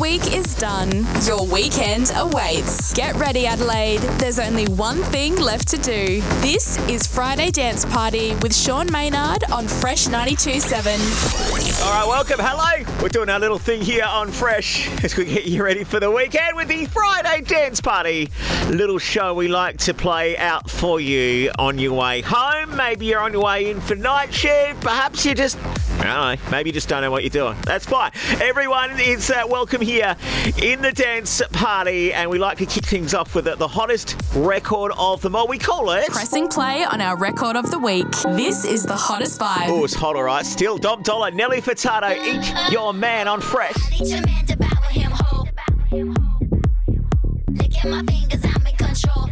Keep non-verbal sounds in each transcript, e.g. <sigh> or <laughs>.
week is done. Your weekend awaits. Get ready, Adelaide. There's only one thing left to do. This is Friday Dance Party with Sean Maynard on Fresh 92.7. All right, welcome. Hello. We're doing our little thing here on Fresh <laughs> as we get you ready for the weekend with the Friday Dance Party. Little show we like to play out for you on your way home. Maybe you're on your way in for night shift. Perhaps you're just I don't know. Maybe you just don't know what you're doing. That's fine. Everyone is uh, welcome here in the dance party, and we like to kick things off with the, the hottest record of them all. We call it. Pressing play on our record of the week. This is the hottest vibe. Oh, it's hot, all right. Still, Dom Dolla, Nelly Furtado, each your man on Fresh. Each a man devour him whole. My fingers, I'm in control.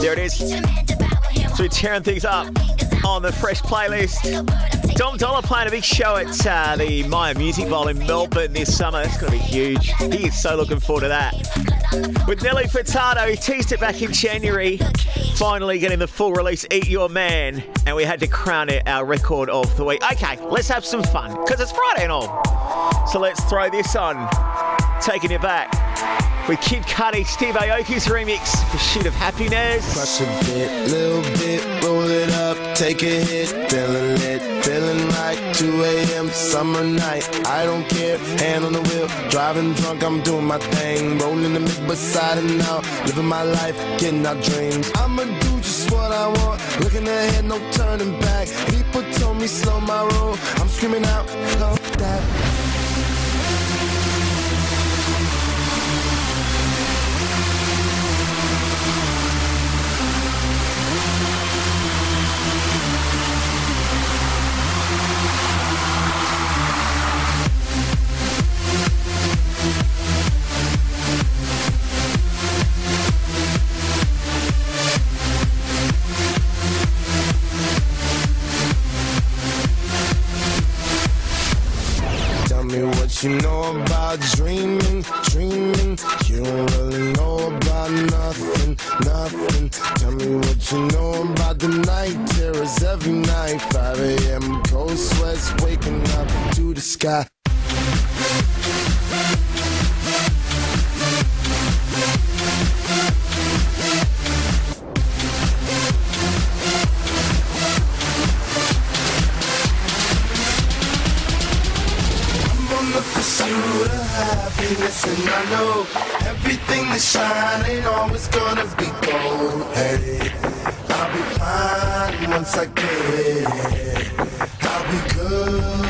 There it is. Teach a man, devour him So we're tearing things up on the Fresh playlist. Dom Dolla playing a big show at uh, the Myer Music Bowl in Melbourne this summer. That's going to be huge. He is so looking forward to that. With Nelly Furtado, he teased it back in January. Finally getting the full release, Eat Your Man. And we had to crown it our record of the week. Okay, let's have some fun, because it's Friday and all. So let's throw this on. Taking it back with Kid Cudi, Steve Aoki's remix, Pursuit of Happiness. Crush a bit, little bit, roll it up, take a hit, feeling lit, feeling right. 2 a.m. summer night, I don't care, hand on the wheel, driving drunk, I'm doing my thing, rolling the mid beside and out, living my life, getting our dreams. I'ma do just what I want, looking ahead, no turning back. People told me slow my roll, I'm screaming out, fuck that. And I know everything that's shining always gonna be gold Hey, I'll be fine once I get it. I'll be good.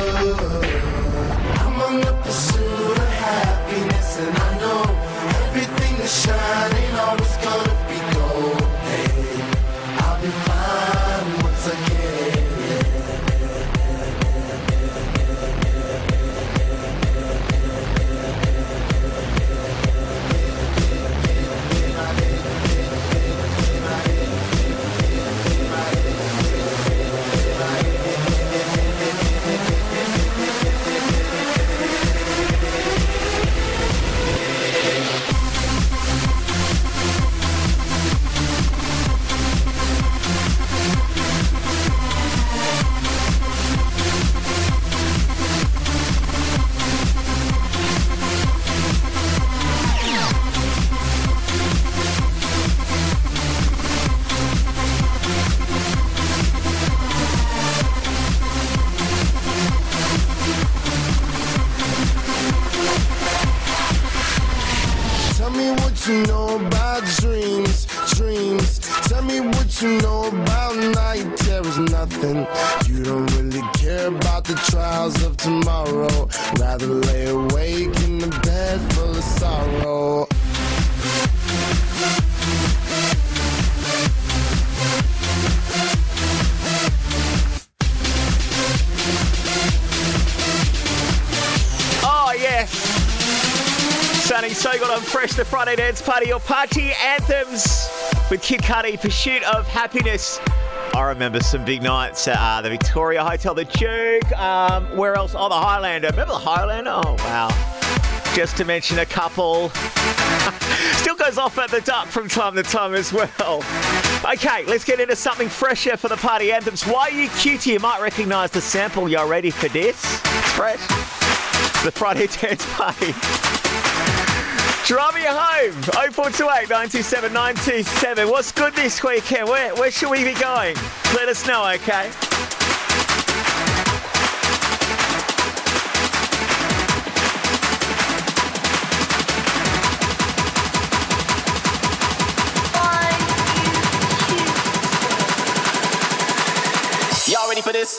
party your party anthems with Kid Cudi, Pursuit of Happiness. I remember some big nights at uh, the Victoria Hotel, the Duke, um, where else? Oh, the Highlander. Remember the Highlander? Oh, wow. Just to mention a couple. <laughs> Still goes off at the duck from time to time as well. Okay, let's get into something fresher for the party anthems. Why are you cutie? You might recognise the sample. Y'all ready for this? It's fresh. It's the Friday <laughs> dance party. Drive me home. 0428 97 97. What's good this weekend? Where, where should we be going? Let us know, okay? ready for this?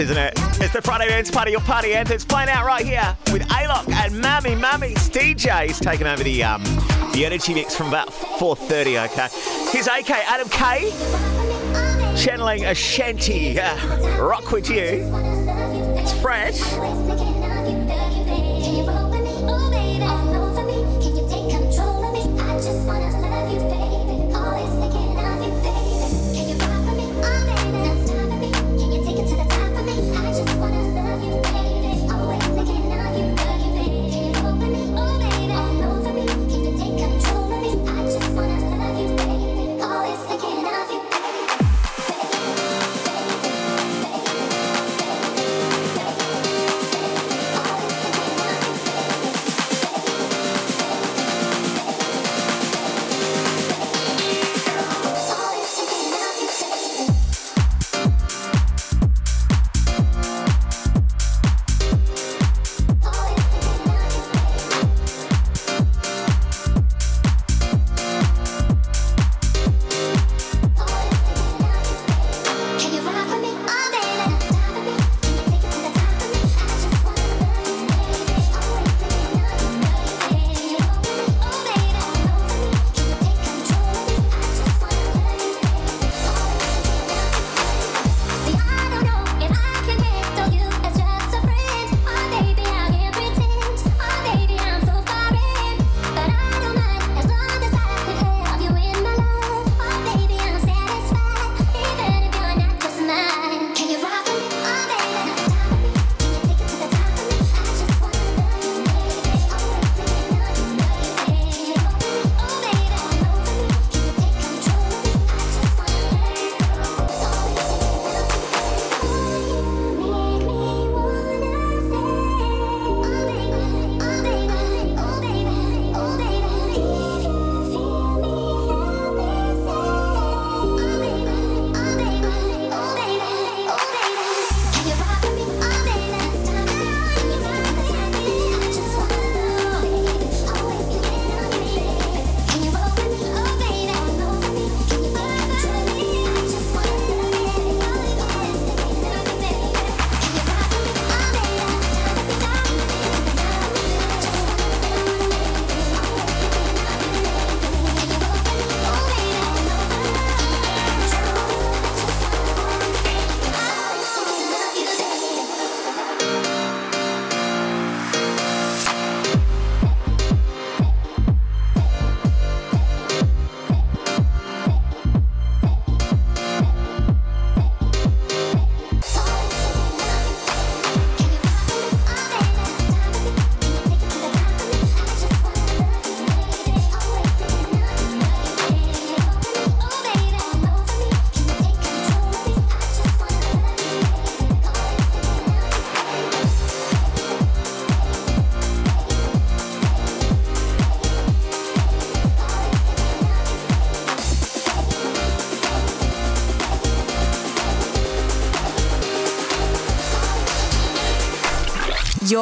isn't it? It's the Friday night's Party, your party anthems playing out right here with Alok and Mammy Mammy's is taking over the um the energy mix from about 4:30. Okay, here's AK Adam K channeling Ashanti uh, Rock with you. It's fresh.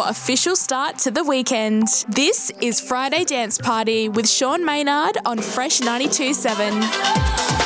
Your official start to the weekend. This is Friday Dance Party with Sean Maynard on Fresh 92.7.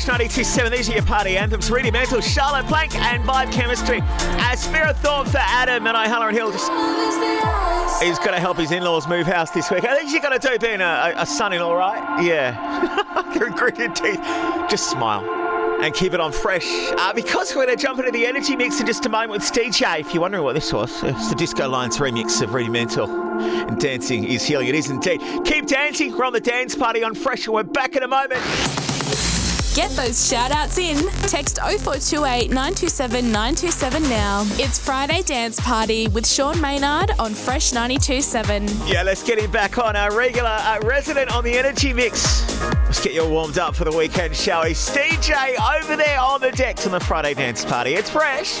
Fresh 92.7. These are your party anthems. Rudimental, Charlotte Plank, and Vibe Chemistry. Uh, Spirit Thought for Adam and I, and Hill. Just, he's going to help his in-laws move house this week. I think you got to do being a, a son-in-law, right? Yeah. <laughs> Gritted teeth. Just smile and keep it on fresh. Uh, because we're going to jump into the energy mix in just a moment with SteJay. If you're wondering what this was, it's the Disco Lines remix of Rudimental. And dancing is healing. It is indeed. Keep dancing. We're on the dance party on Fresh, and we're back in a moment. Get those shout outs in. Text 0428 927 927 now. It's Friday Dance Party with Sean Maynard on Fresh 927. Yeah, let's get him back on our regular uh, resident on the energy mix. Let's get you all warmed up for the weekend, shall we? SteJay over there on the decks on the Friday Dance Party. It's fresh.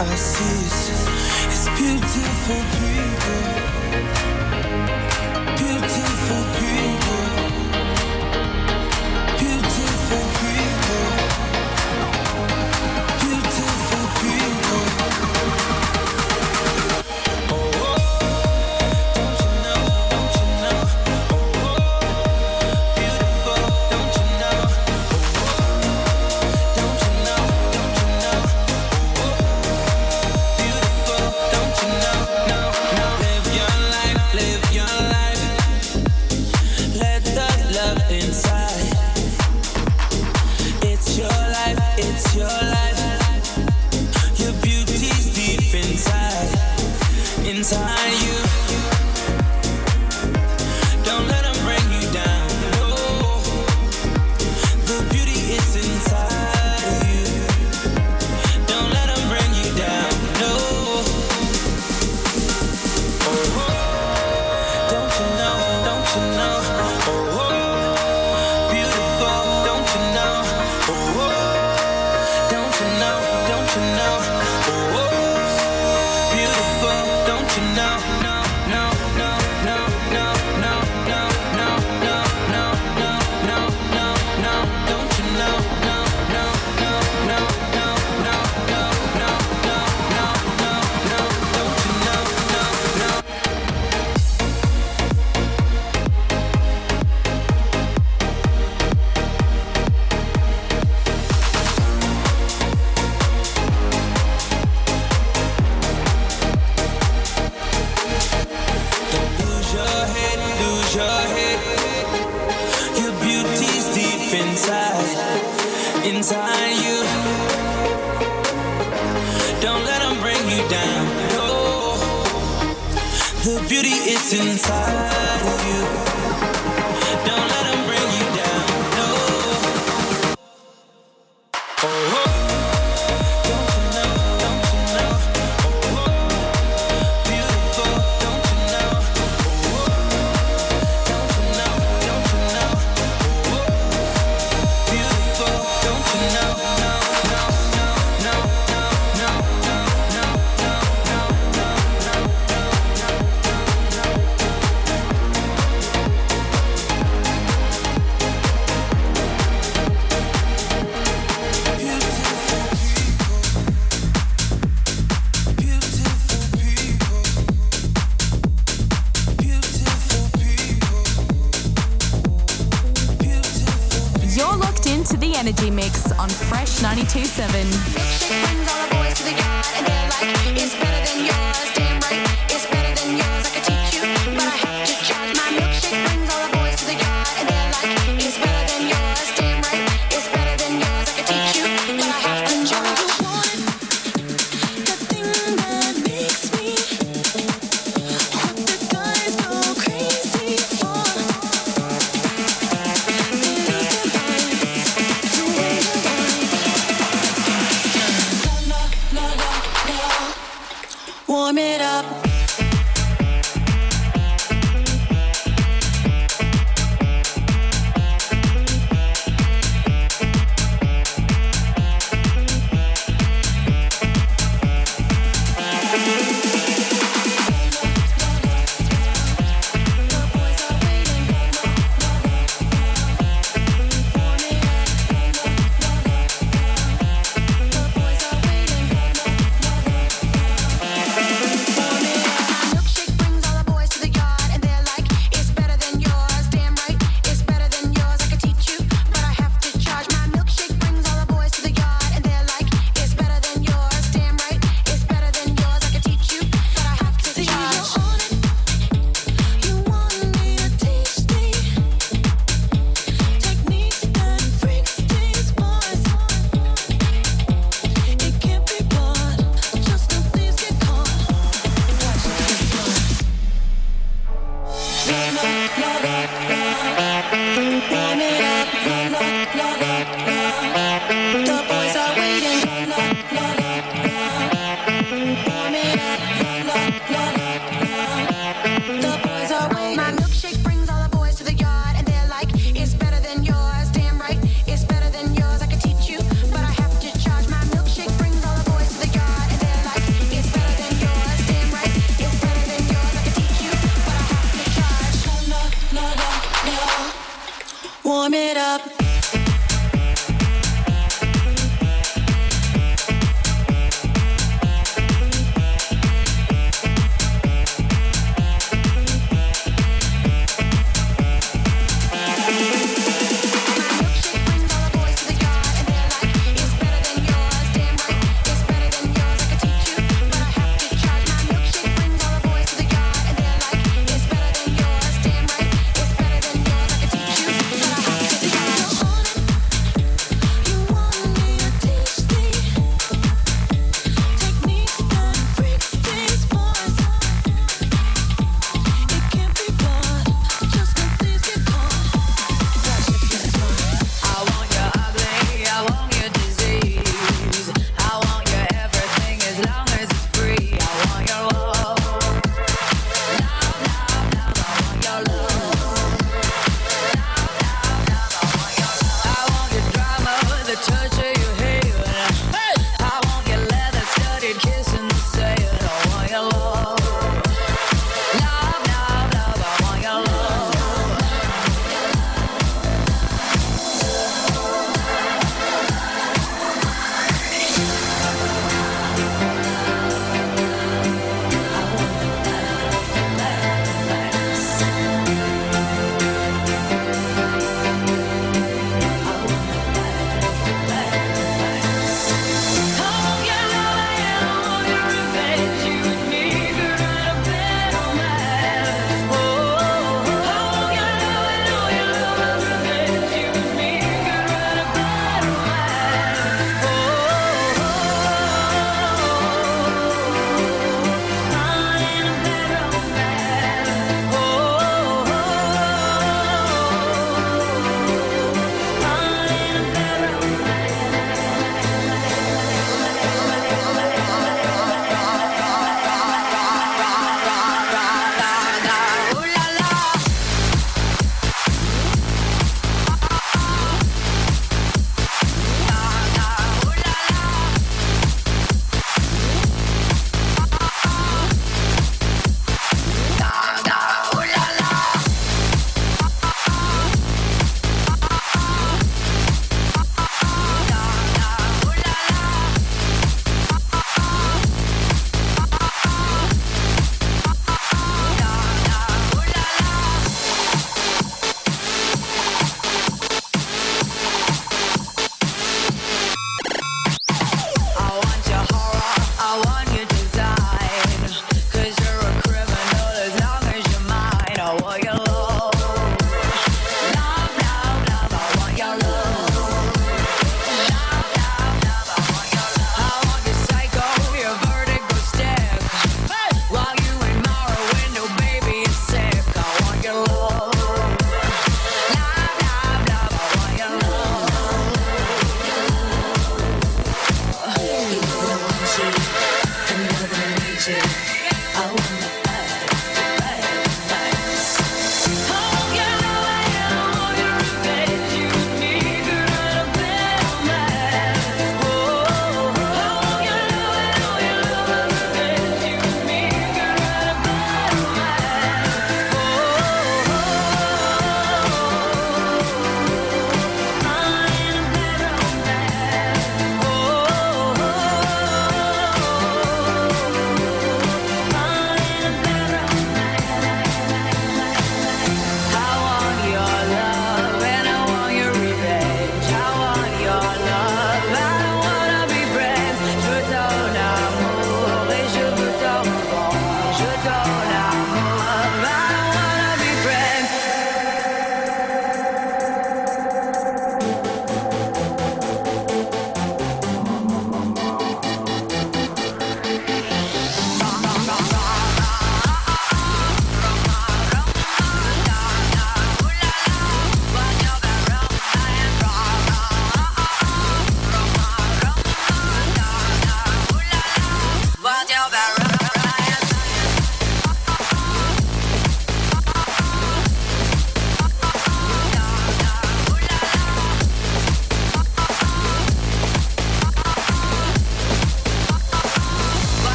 I see. Is, is beautiful. people,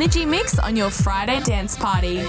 Energy Mix on your Friday dance party.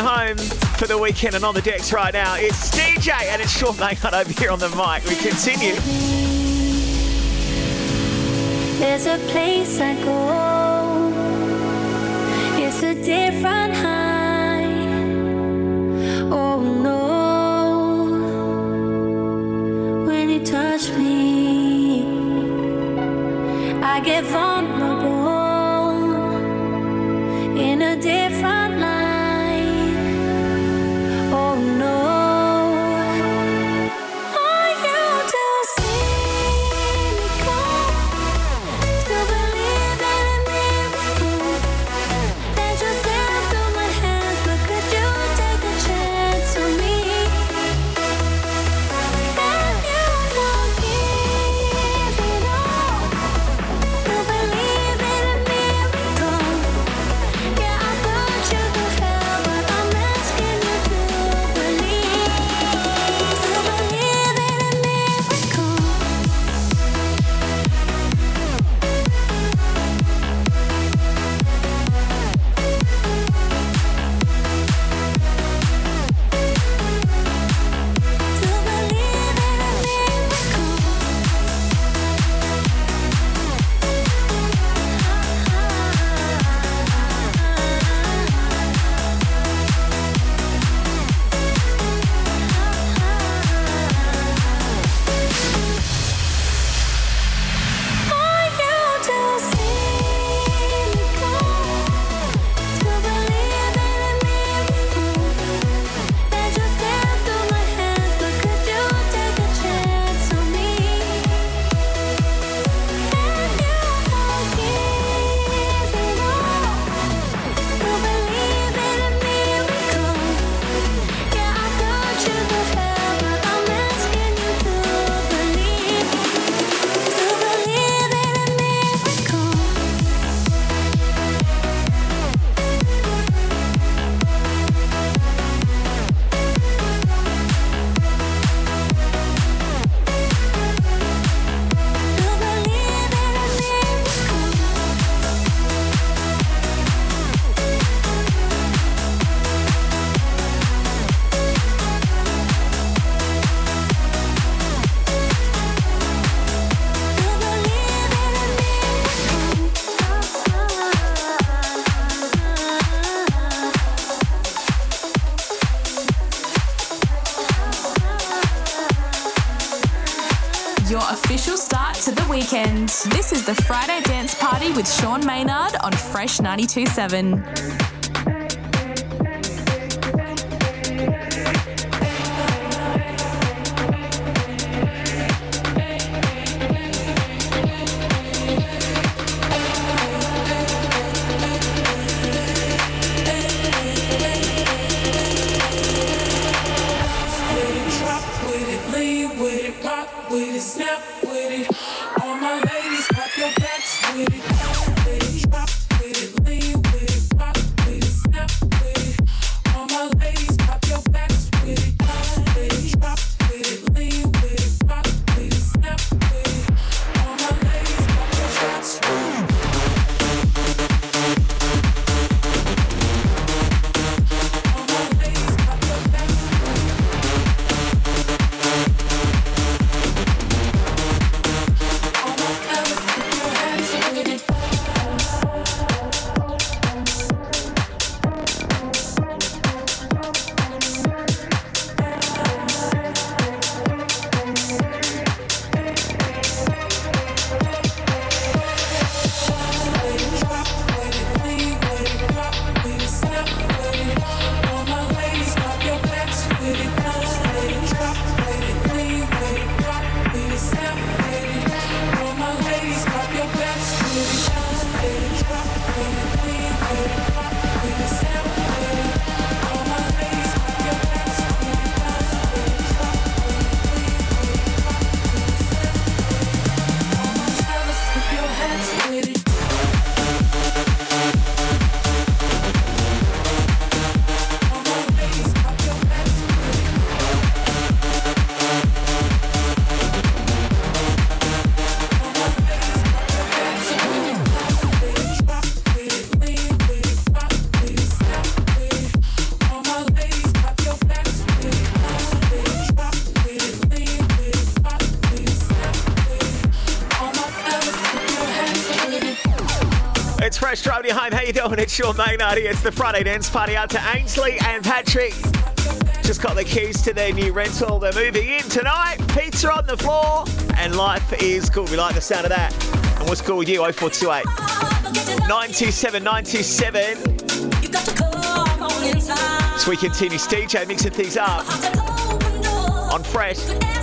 home for the weekend and on the decks right now. It's DJ and it's Sean Maynard over here on the mic. We continue. There's a place I go. It's a different. Sean Maynard on Fresh 927. It's your main here. It's the Friday Dance Party out to Ainsley and Patrick. Just got the keys to their new rental. They're moving in tonight. Pizza on the floor. And life is cool. We like the sound of that. And what's cool with you? 0428 927 927. So we continue DJ mixing things up on Fresh.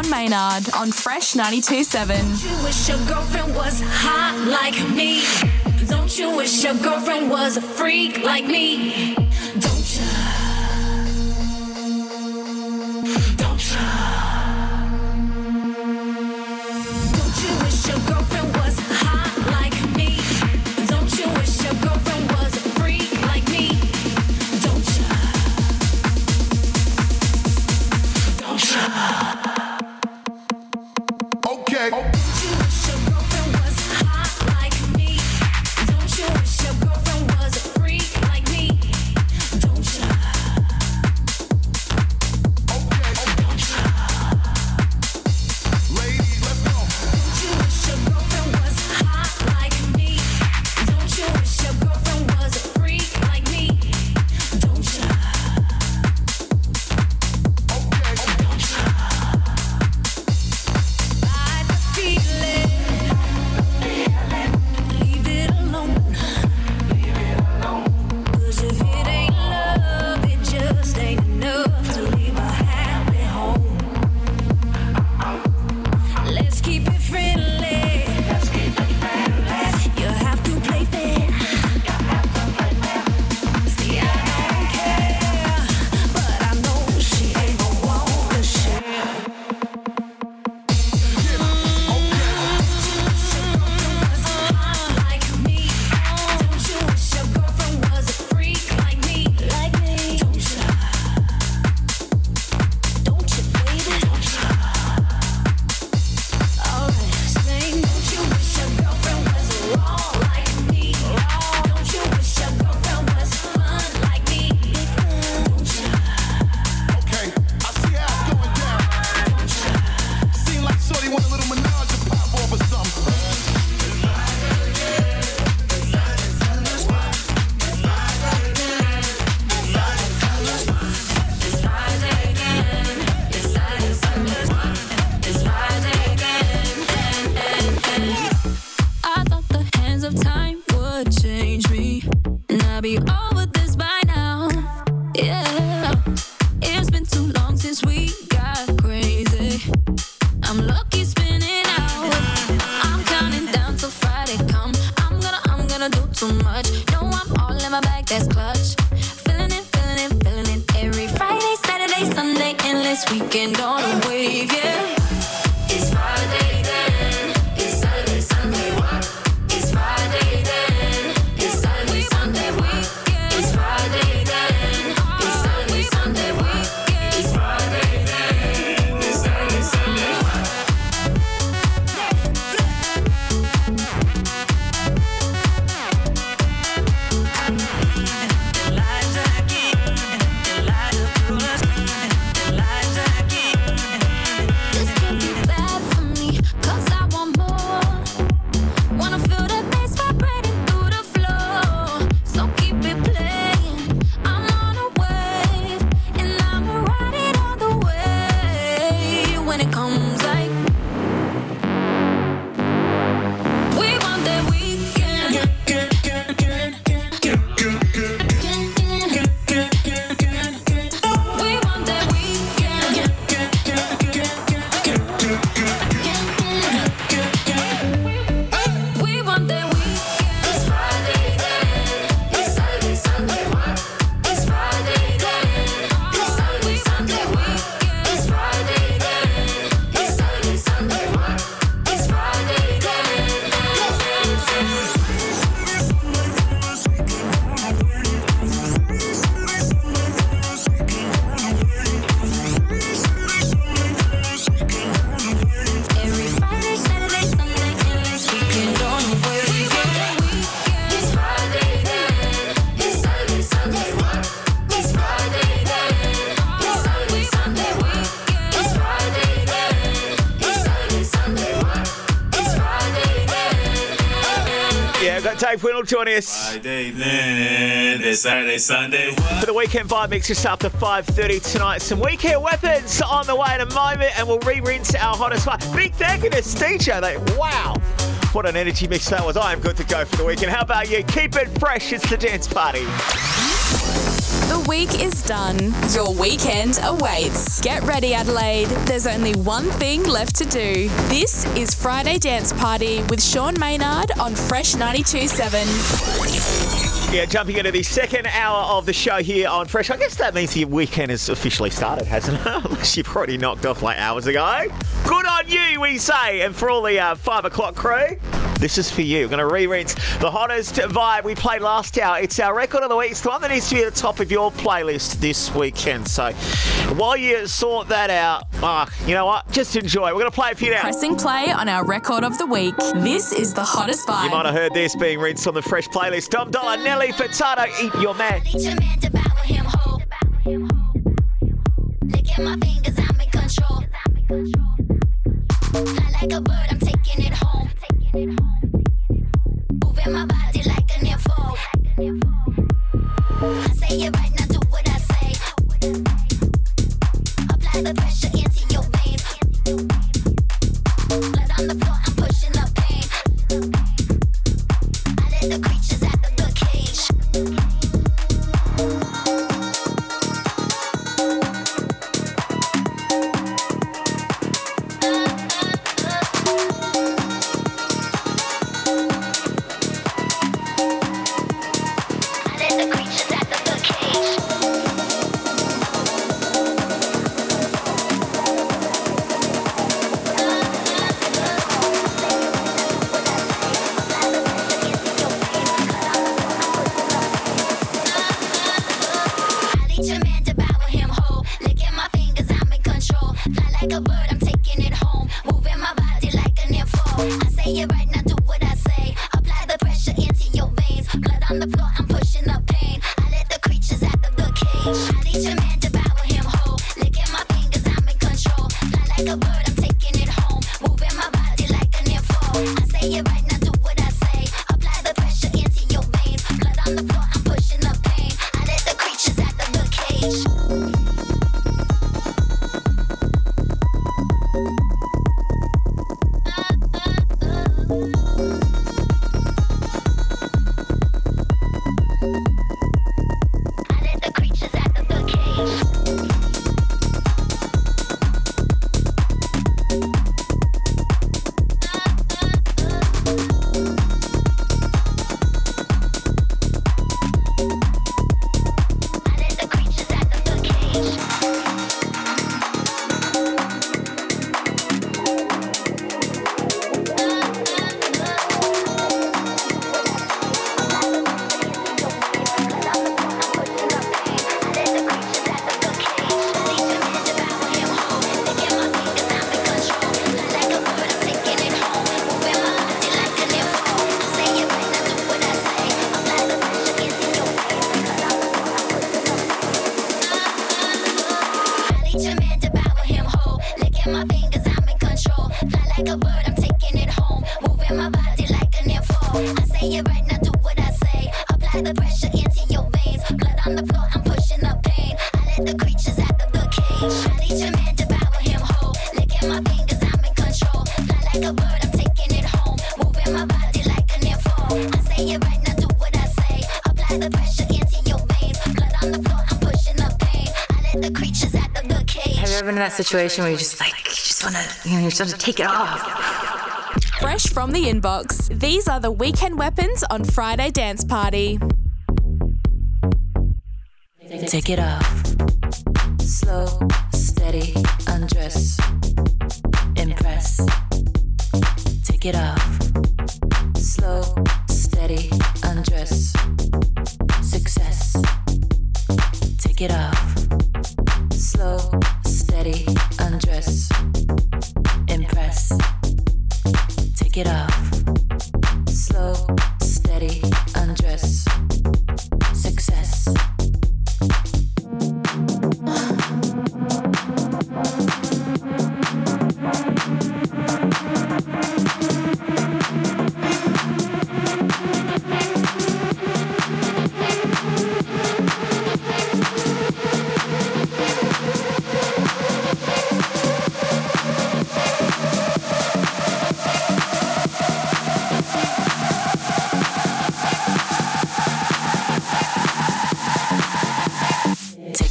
Sean Maynard on Fresh 92.7. You wish your girlfriend was hot like me. Don't you wish your girlfriend was a freak like me? Saturday, Sunday. for the weekend vibe mix just after 5.30 tonight. Some weekend weapons on the way in a moment and we'll re-rinse our hottest five. Big thank you to DJ. They, wow. What an energy mix that was. I am good to go for the weekend. How about you? Keep it fresh. It's the dance party. The week is done. Your weekend awaits. Get ready, Adelaide. There's only one thing left to do. This is Friday Dance Party with Sean Maynard on Fresh 92.7. Yeah, jumping into the second hour of the show here on Fresh. I guess that means the weekend has officially started, hasn't it? <laughs> Unless you've already knocked off like hours ago. Good on you, we say. And for all the uh, five o'clock crew, this is for you. We're going to re-rinse the hottest vibe we played last hour. It's our record of the week. It's the one that needs to be at the top of your playlist this weekend. So while you sort that out, ah, you know what? Just enjoy. We're going to play it for you now. Pressing play on our record of the week. This is the hottest vibe. You might have heard this being rinsed on the Fresh playlist. Dom Dolla, Nelly Furtado, Eat Your Man. In that situation where you just like, you just want to, you know, you just want to take it off. Fresh from the inbox, these are the weekend weapons on Friday Dance Party. Take it off. Slow, steady, undress. Impress. Take it off.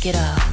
Take it off.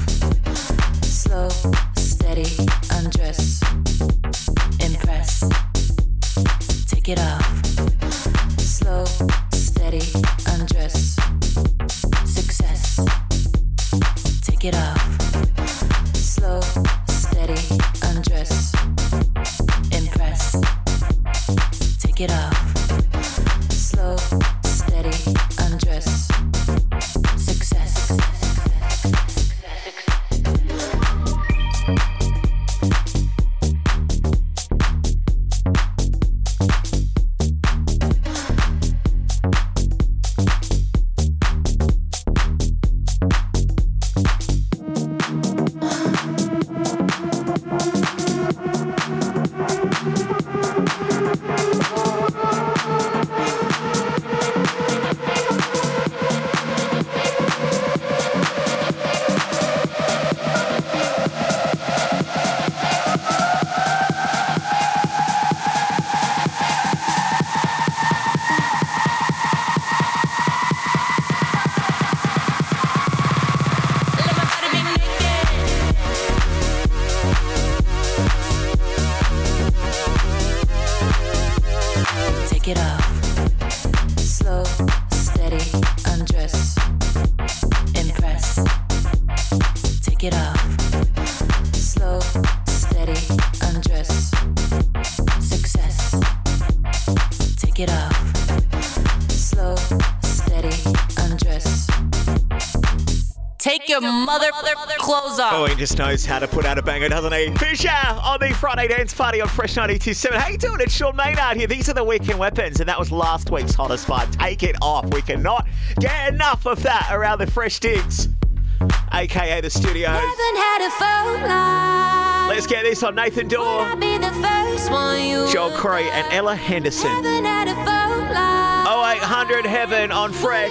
Your mother clothes off. Oh, he just knows how to put out a banger, doesn't he? Fisher on the Friday Dance Party on Fresh 92.7. How you doing? It's Sean Maynard here. These are the weekend weapons, and that was last week's hottest five. Take it off. We cannot get enough of that around the Fresh Digs, aka the studios. Had a line. Let's get this on Nathan Dawe, be the first one you Joel Corry, and Ella Henderson. had a 0800 Heaven on Fresh.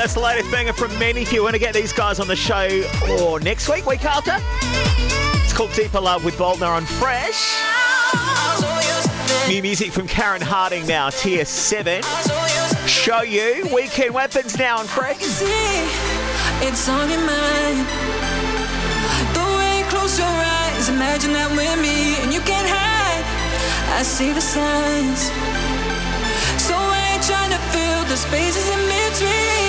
that's the latest banger from Men. If you want to get these guys on the show or next week, week after, it's called Deeper Love with Volner on Fresh. New music from Karen Harding now, tier 7. Show you Weekend Weapons now on Fresh. It's on your mind. The way you close your eyes, imagine that with me, and you can't hide. I see the signs. So I ain't trying to fill the spaces in between.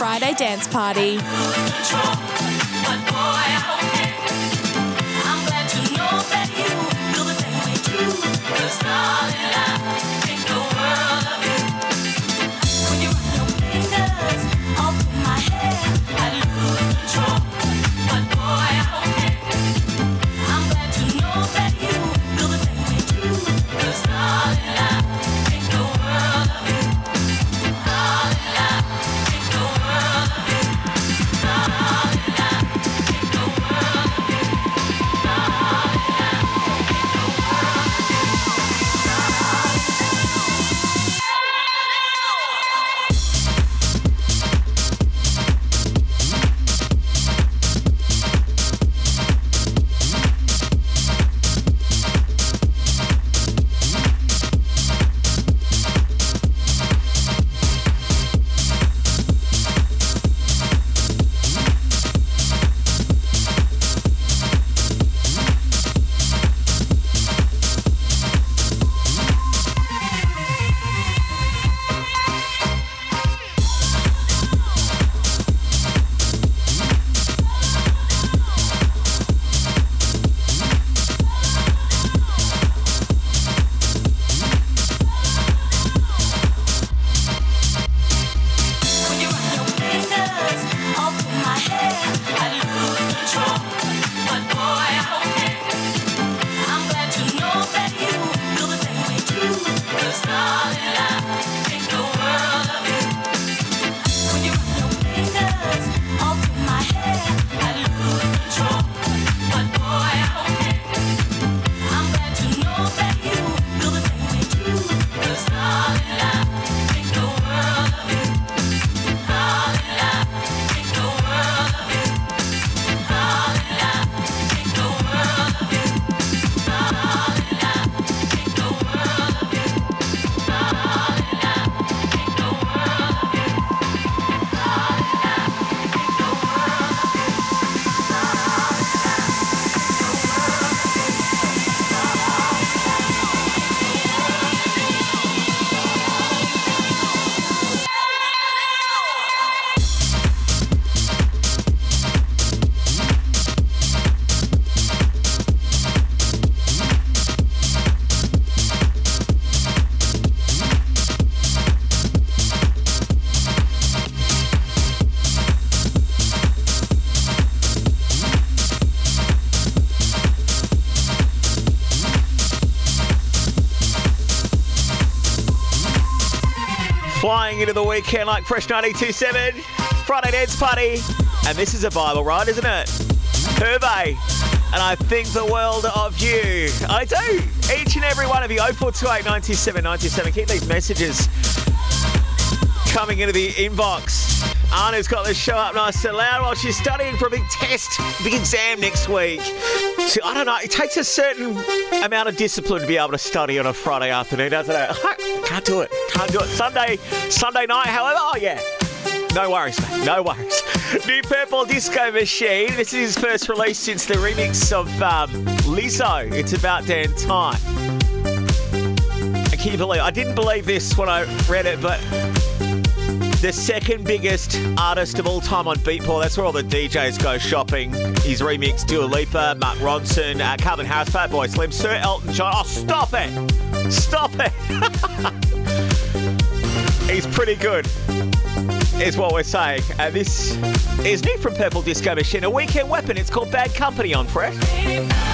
Friday Dance Party. Flying into the weekend like Fresh 927, Friday Dance Party. And this is a Bible ride, isn't it? Hervey. And I think the world of you. I do. Each and every one of you. 0428 97 97. Keep these messages coming into the inbox. Anna's got the show up nice and loud while she's studying for a big test, big exam next week. So I don't know, it takes a certain amount of discipline to be able to study on a Friday afternoon, doesn't it? <laughs> Can't do it. Can't do it. Sunday, Sunday night, however, oh yeah. No worries, mate. No worries. <laughs> New Purple Disco Machine. This is his first release since the remix of um, Lizzo. It's about damn time. I can't believe I didn't believe this when I read it, but the second biggest artist of all time on Beatport. That's where all the DJs go shopping. He's remixed Dua Lipa, Mark Ronson, uh, Calvin Harris, Fatboy Slim, Sir Elton John. Oh, stop it! Stop it! <laughs> He's pretty good, is what we're saying. And this is new from Purple Disco Machine, a weekend weapon. It's called Bad Company on Fresh.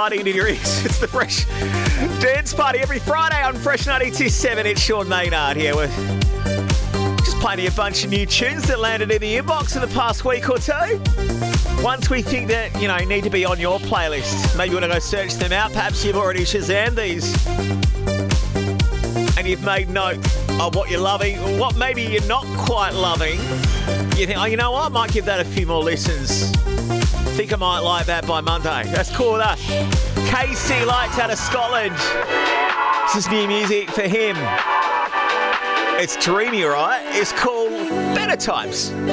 Sliding into your ears. <laughs> It's the Fresh Dance Party every Friday on Fresh 92.7. It's Sean Maynard here with just playing a bunch of new tunes that landed in the inbox in the past week or two. Once we think that, you know, need to be on your playlist, maybe you want to go search them out. Perhaps you've already Shazam these and you've made note of what you're loving, what maybe you're not quite loving. You think, oh, you know what? I might give that a few more listens. I think I might like that by Monday. That's cool us. Casey Lights out of Scotland. This is new music for him. It's dreamy, right? It's called Better Times. and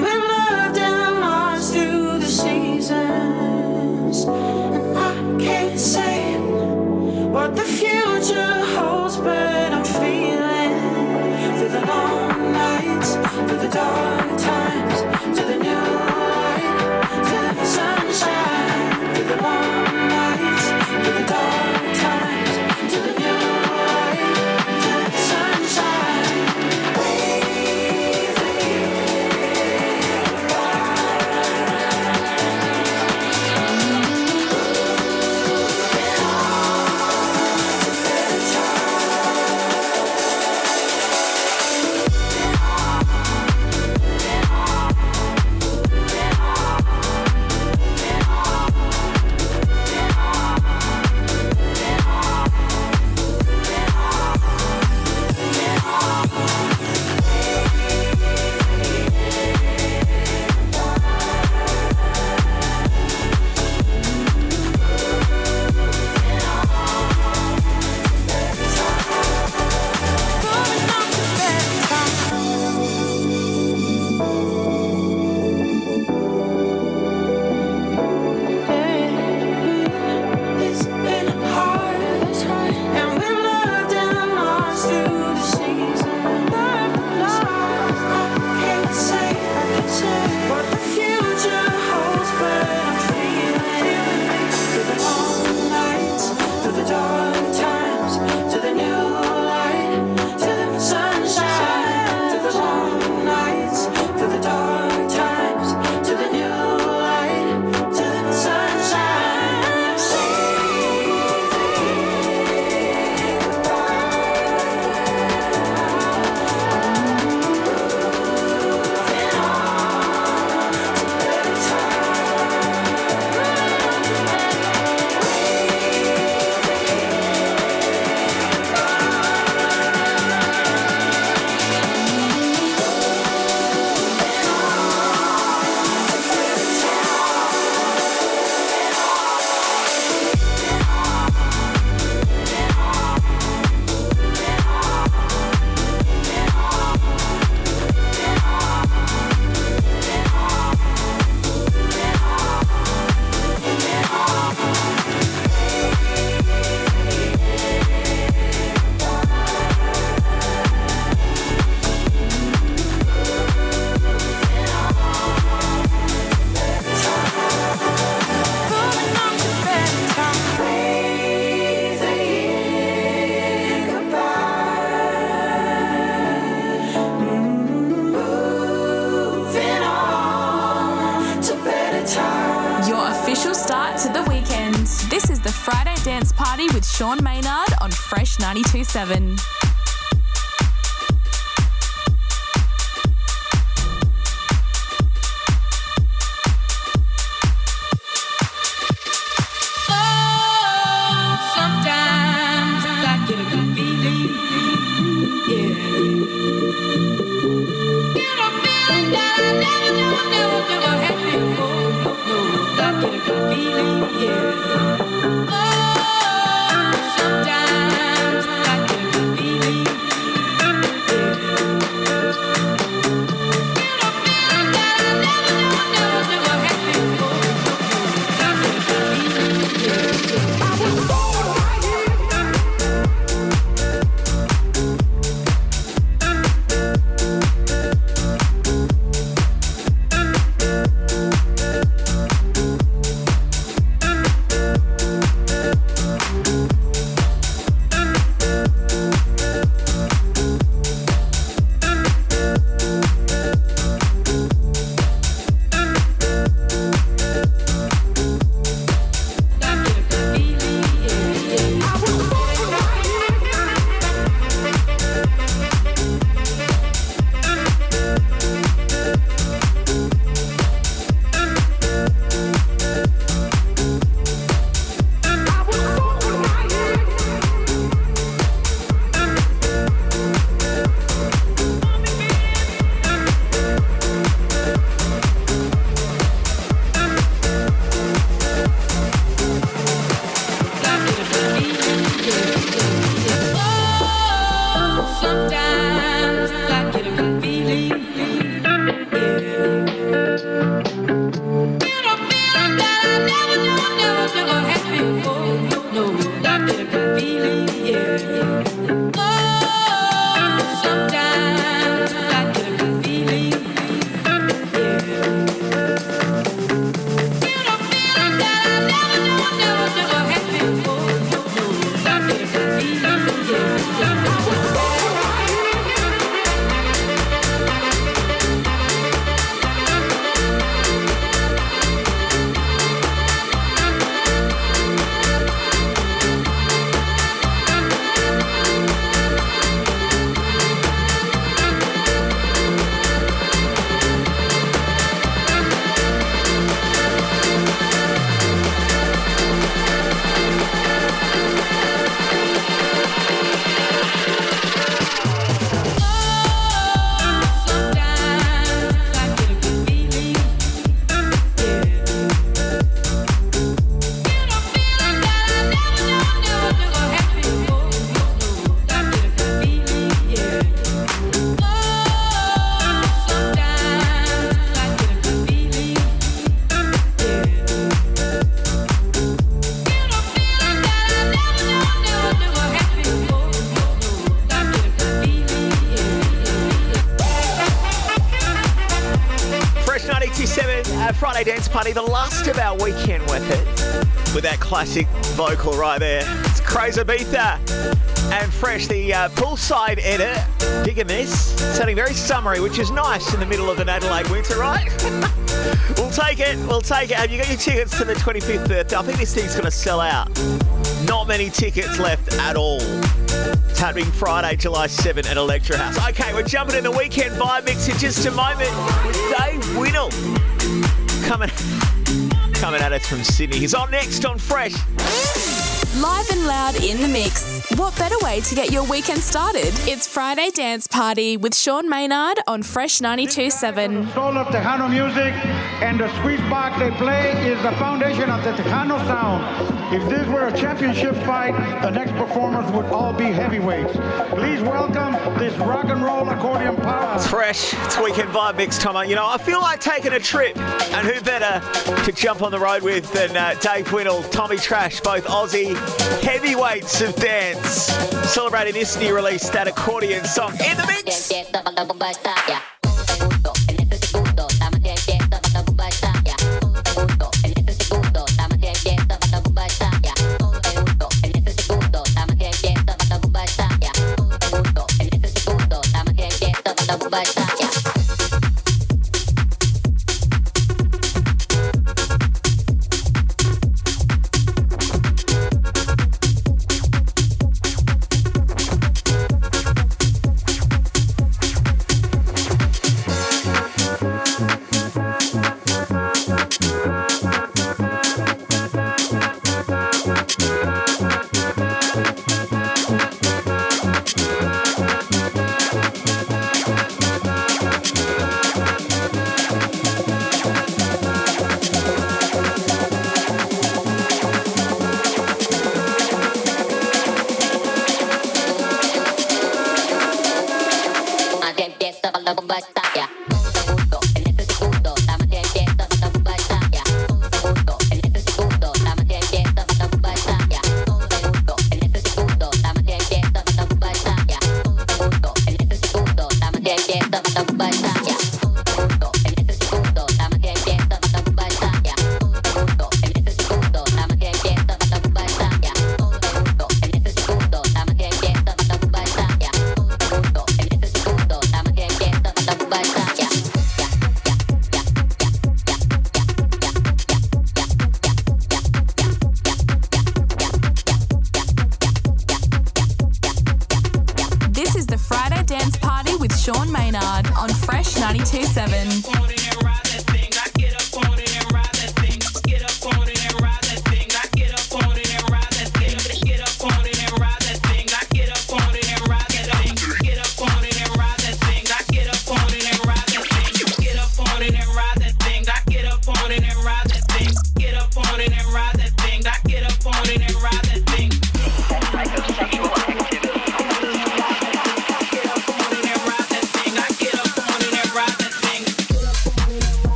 we loved and lost through the seasons. 92.7. vocal right there. It's Crazy Beatha and Fresh, the uh, poolside edit. Digging this. Sounding very summery, which is nice in the middle of an Adelaide winter, right? <laughs> we'll take it. We'll take it. Have you got your tickets to the 25th birthday? I think this thing's going to sell out. Not many tickets left at all. It's happening Friday, July 7 at Electra House. Okay, we're jumping in the weekend vibe mix in just a moment with Dave Winnel coming, <laughs> coming at us from Sydney. He's on next on Fresh. Live and loud in the mix. What better way to get your weekend started? It's Friday Dance Party with Sean Maynard on Fresh 92.7. Soul of Tejano music and the squeeze box they play is the foundation of the Tejano sound. If this were a championship fight, the next performers would all be heavyweights. Please welcome this rock and roll accordion power. It's fresh. It's weekend vibe mix, Tomo. You know, I feel like taking a trip, and who better to jump on the road with than uh, Dave Winnel, Tommy Trash, both Aussie heavyweights of dance, celebrating this new release, that accordion song in the mix.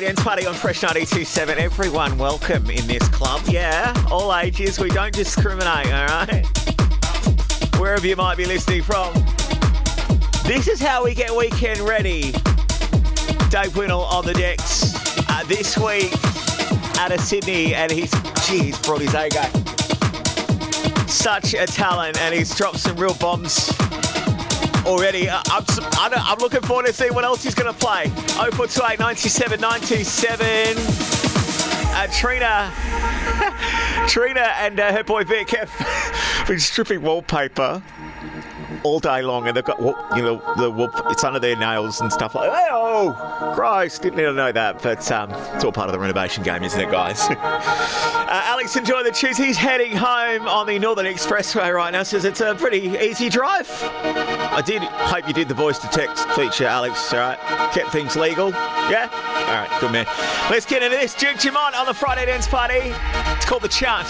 Dance party on Fresh 92.7. Everyone welcome in this club. Yeah, all ages. We don't discriminate, all right? Wherever you might be listening from. This is how we get weekend ready. Dave Winnel on the decks uh, this week out of Sydney, and he's, geez, brought his A game. Such a talent, and he's dropped some real bombs already. Uh, I'm, I'm looking forward to see what else he's going to play. 0428 97 927. Uh, Trina, <laughs> Trina and uh, her boy Vic have <laughs> been stripping wallpaper all day long, and they've got you know the wall, it's under their nails and stuff like. that. Oh, Christ! Didn't need to know that, but um, it's all part of the renovation game, isn't it, guys? <laughs> uh, Alex, enjoy the choose. He's heading home on the Northern Expressway right now. Says it's a pretty easy drive. I did hope you did the voice to text feature, Alex. All right, kept things legal. Yeah. All right, good man. Let's get into this. Duke Dumont on the Friday dance party. It's called the chant.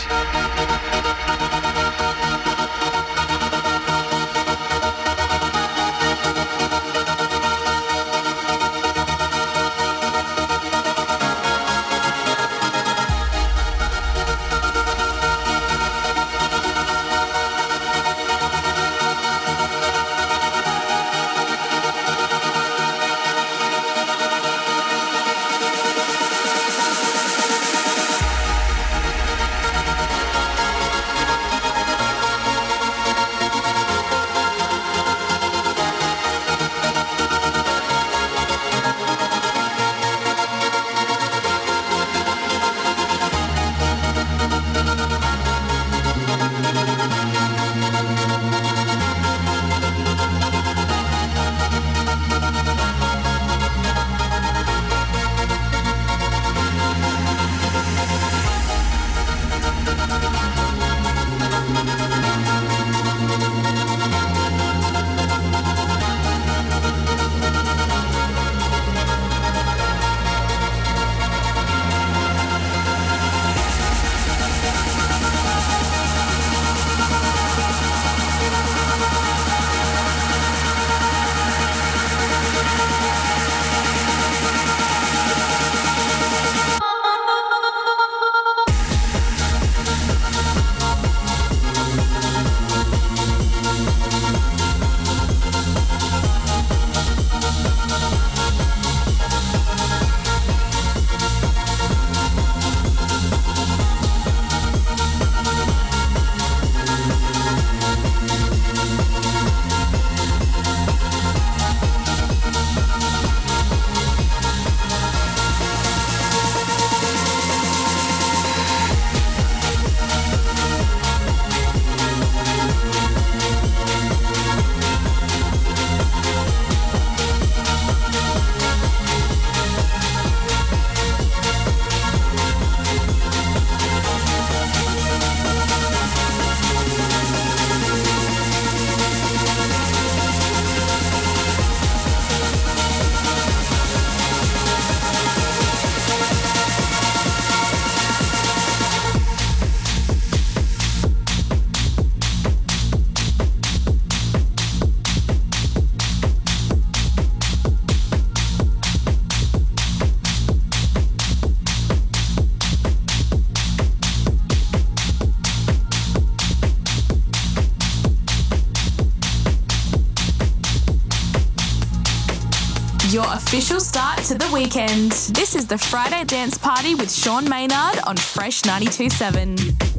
Official start to the weekend. This is the Friday Dance Party with Sean Maynard on Fresh 927.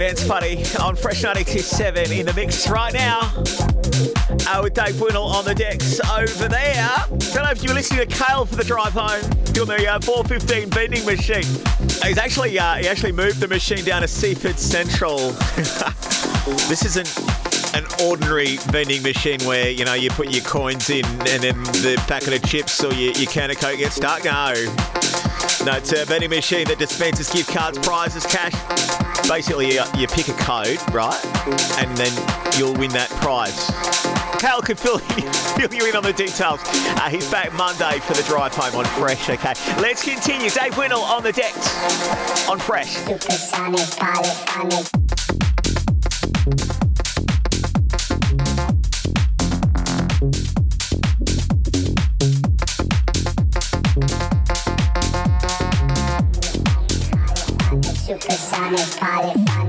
Friday Dance Party on Fresh 927 in the mix right now. Uh, with Dave Winnel on the decks over there. Don't know if you were listening to Kale for the drive home. Doing the uh, 415 vending machine. He's actually uh, he actually moved the machine down to Seaford Central. <laughs> this isn't an ordinary vending machine where you know you put your coins in and then the packet of chips or your, your can of coke gets stuck. No, no, it's a vending machine that dispenses gift cards, prizes, cash. Basically, you, you pick a code, right, and then you'll win that prize. Cal can fill you, <laughs> fill you in on the details. Uh, he's back Monday for the drive home on Fresh. Okay, let's continue. Dave Winnel on the decks on Fresh. on this.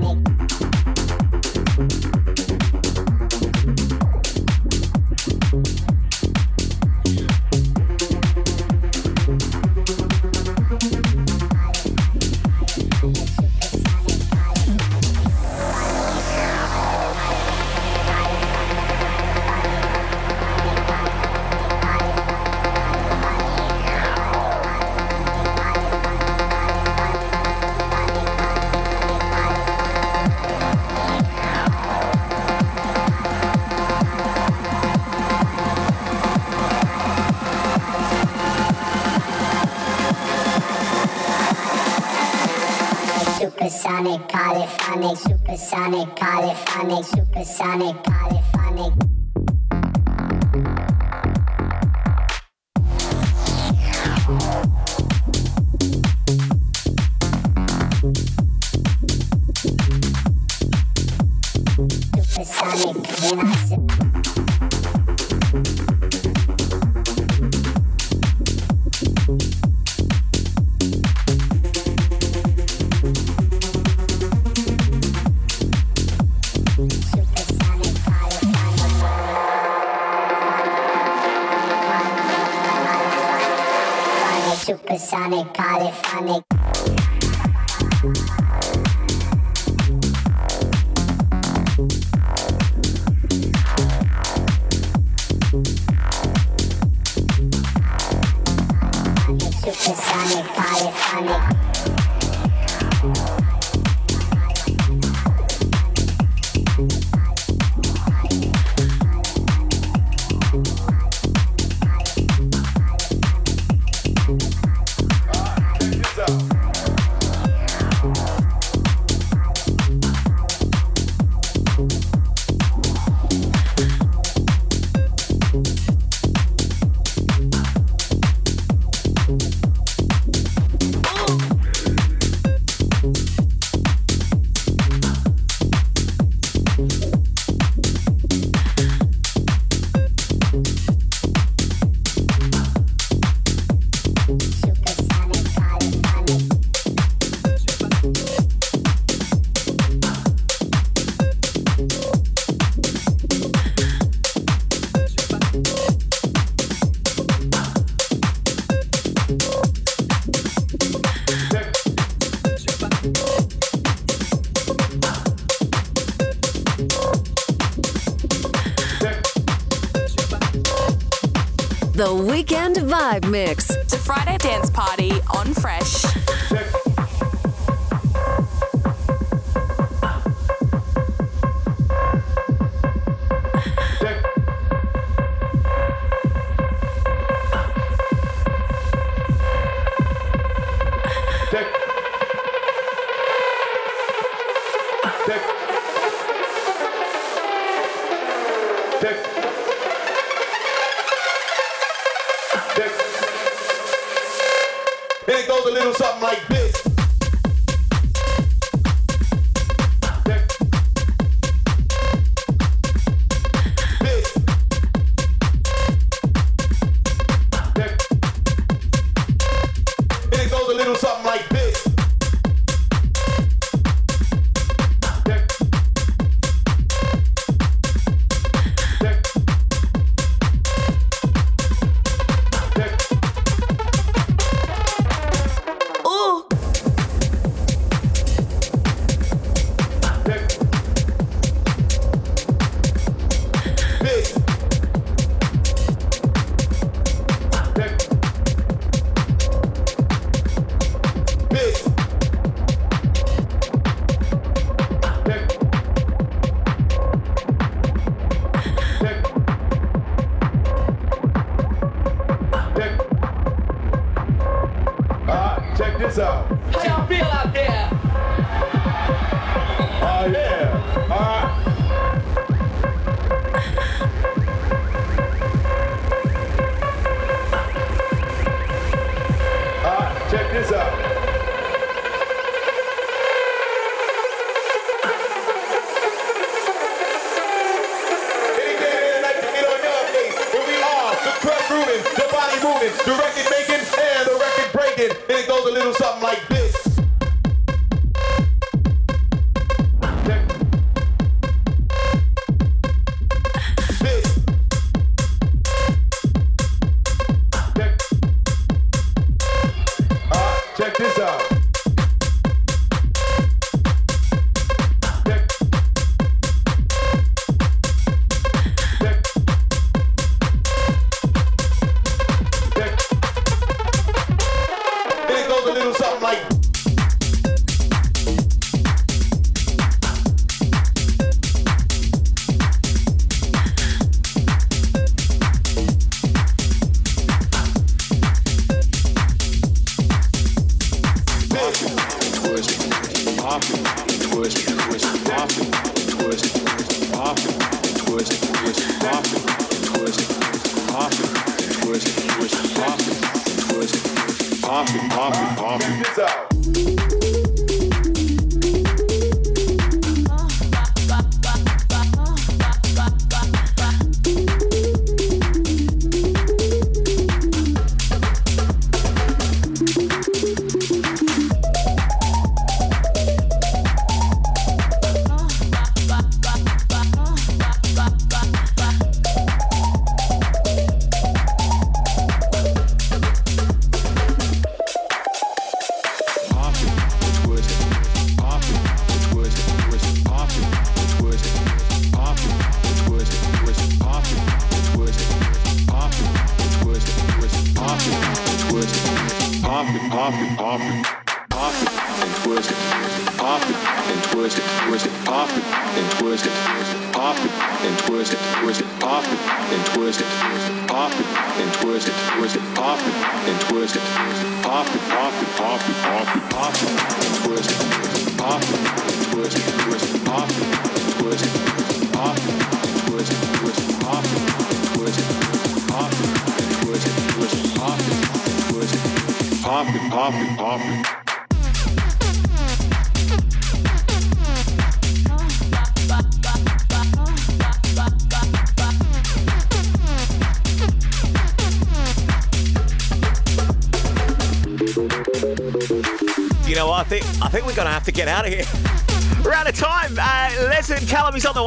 a little something like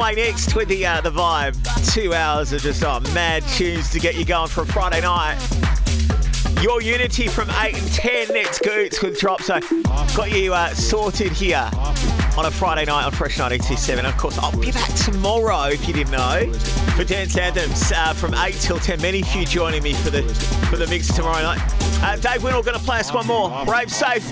Way next with the uh, the vibe. Two hours of just oh, mad tunes to get you going for a Friday night. Your Unity from 8 and 10 next Goots with Drop. So got you uh, sorted here on a Friday night on Fresh 927. Of course, I'll be back tomorrow if you didn't know for Dance Anthems uh, from 8 till 10. Many of you joining me for the for the mix tomorrow night. Uh, Dave Winnel going to play us one more. Brave Safe.